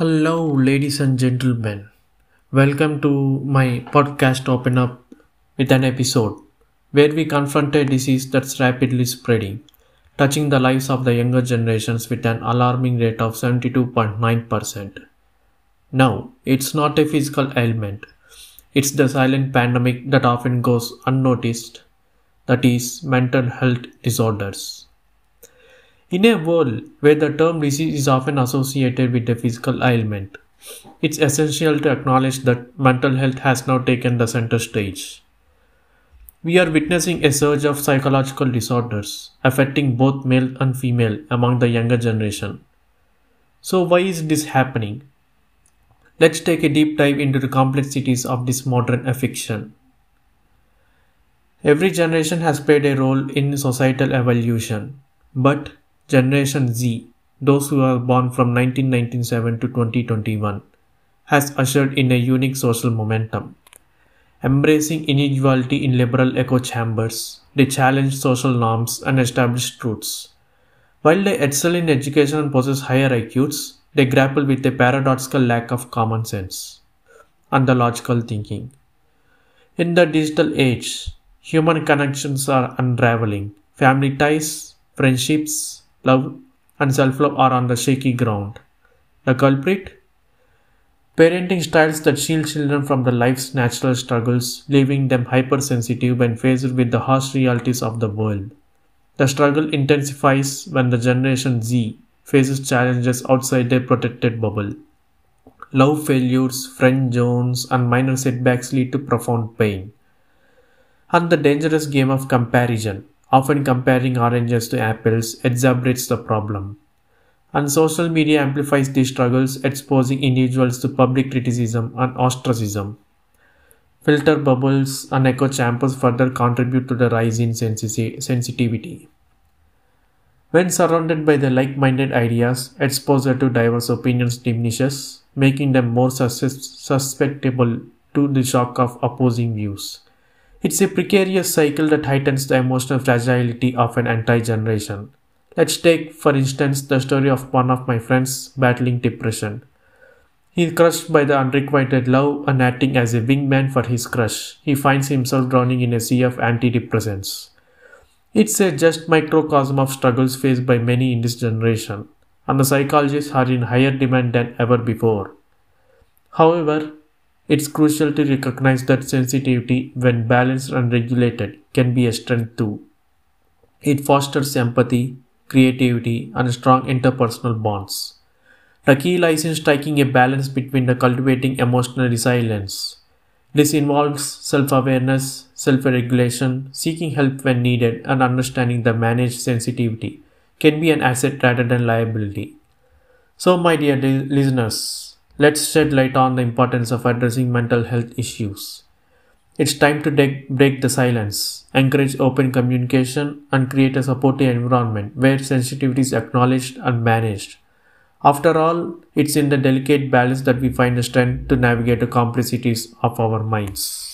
Hello, ladies and gentlemen. Welcome to my podcast Open Up with an episode where we confront a disease that's rapidly spreading, touching the lives of the younger generations with an alarming rate of 72.9%. Now, it's not a physical ailment, it's the silent pandemic that often goes unnoticed, that is, mental health disorders. In a world where the term disease is often associated with a physical ailment, it's essential to acknowledge that mental health has now taken the center stage. We are witnessing a surge of psychological disorders affecting both male and female among the younger generation. So, why is this happening? Let's take a deep dive into the complexities of this modern affliction. Every generation has played a role in societal evolution, but Generation Z, those who are born from 1997 to 2021, has ushered in a unique social momentum. Embracing individuality in liberal echo chambers, they challenge social norms and establish truths. While they excel in education and possess higher IQs, they grapple with a paradoxical lack of common sense and the logical thinking. In the digital age, human connections are unraveling. Family ties, friendships, love and self love are on the shaky ground. The culprit? Parenting styles that shield children from the life's natural struggles, leaving them hypersensitive when faced with the harsh realities of the world. The struggle intensifies when the Generation Z faces challenges outside their protected bubble. Love failures, friend zones, and minor setbacks lead to profound pain. And the dangerous game of comparison, often comparing oranges to apples exacerbates the problem. And social media amplifies these struggles, exposing individuals to public criticism and ostracism. Filter bubbles and echo chambers further contribute to the rise in sensi- sensitivity. When surrounded by the like minded ideas, exposure to diverse opinions diminishes, making them more sus- susceptible to the shock of opposing views. It's a precarious cycle that heightens the emotional fragility of an entire generation. Let's take, for instance, the story of one of my friends battling depression. He is crushed by the unrequited love and acting as a wingman for his crush. He finds himself drowning in a sea of antidepressants. It's a just microcosm of struggles faced by many in this generation, and the psychologists are in higher demand than ever before. However, it's crucial to recognize that sensitivity, when balanced and regulated, can be a strength too. It fosters empathy, creativity, and strong interpersonal bonds. The key lies in striking a balance between the cultivating emotional resilience. This involves self awareness, self regulation, seeking help when needed, and understanding the managed sensitivity can be an asset rather than liability. So, my dear listeners, Let's shed light on the importance of addressing mental health issues. It's time to de- break the silence, encourage open communication, and create a supportive environment where sensitivity is acknowledged and managed. After all, it's in the delicate balance that we find the strength to navigate the complexities of our minds.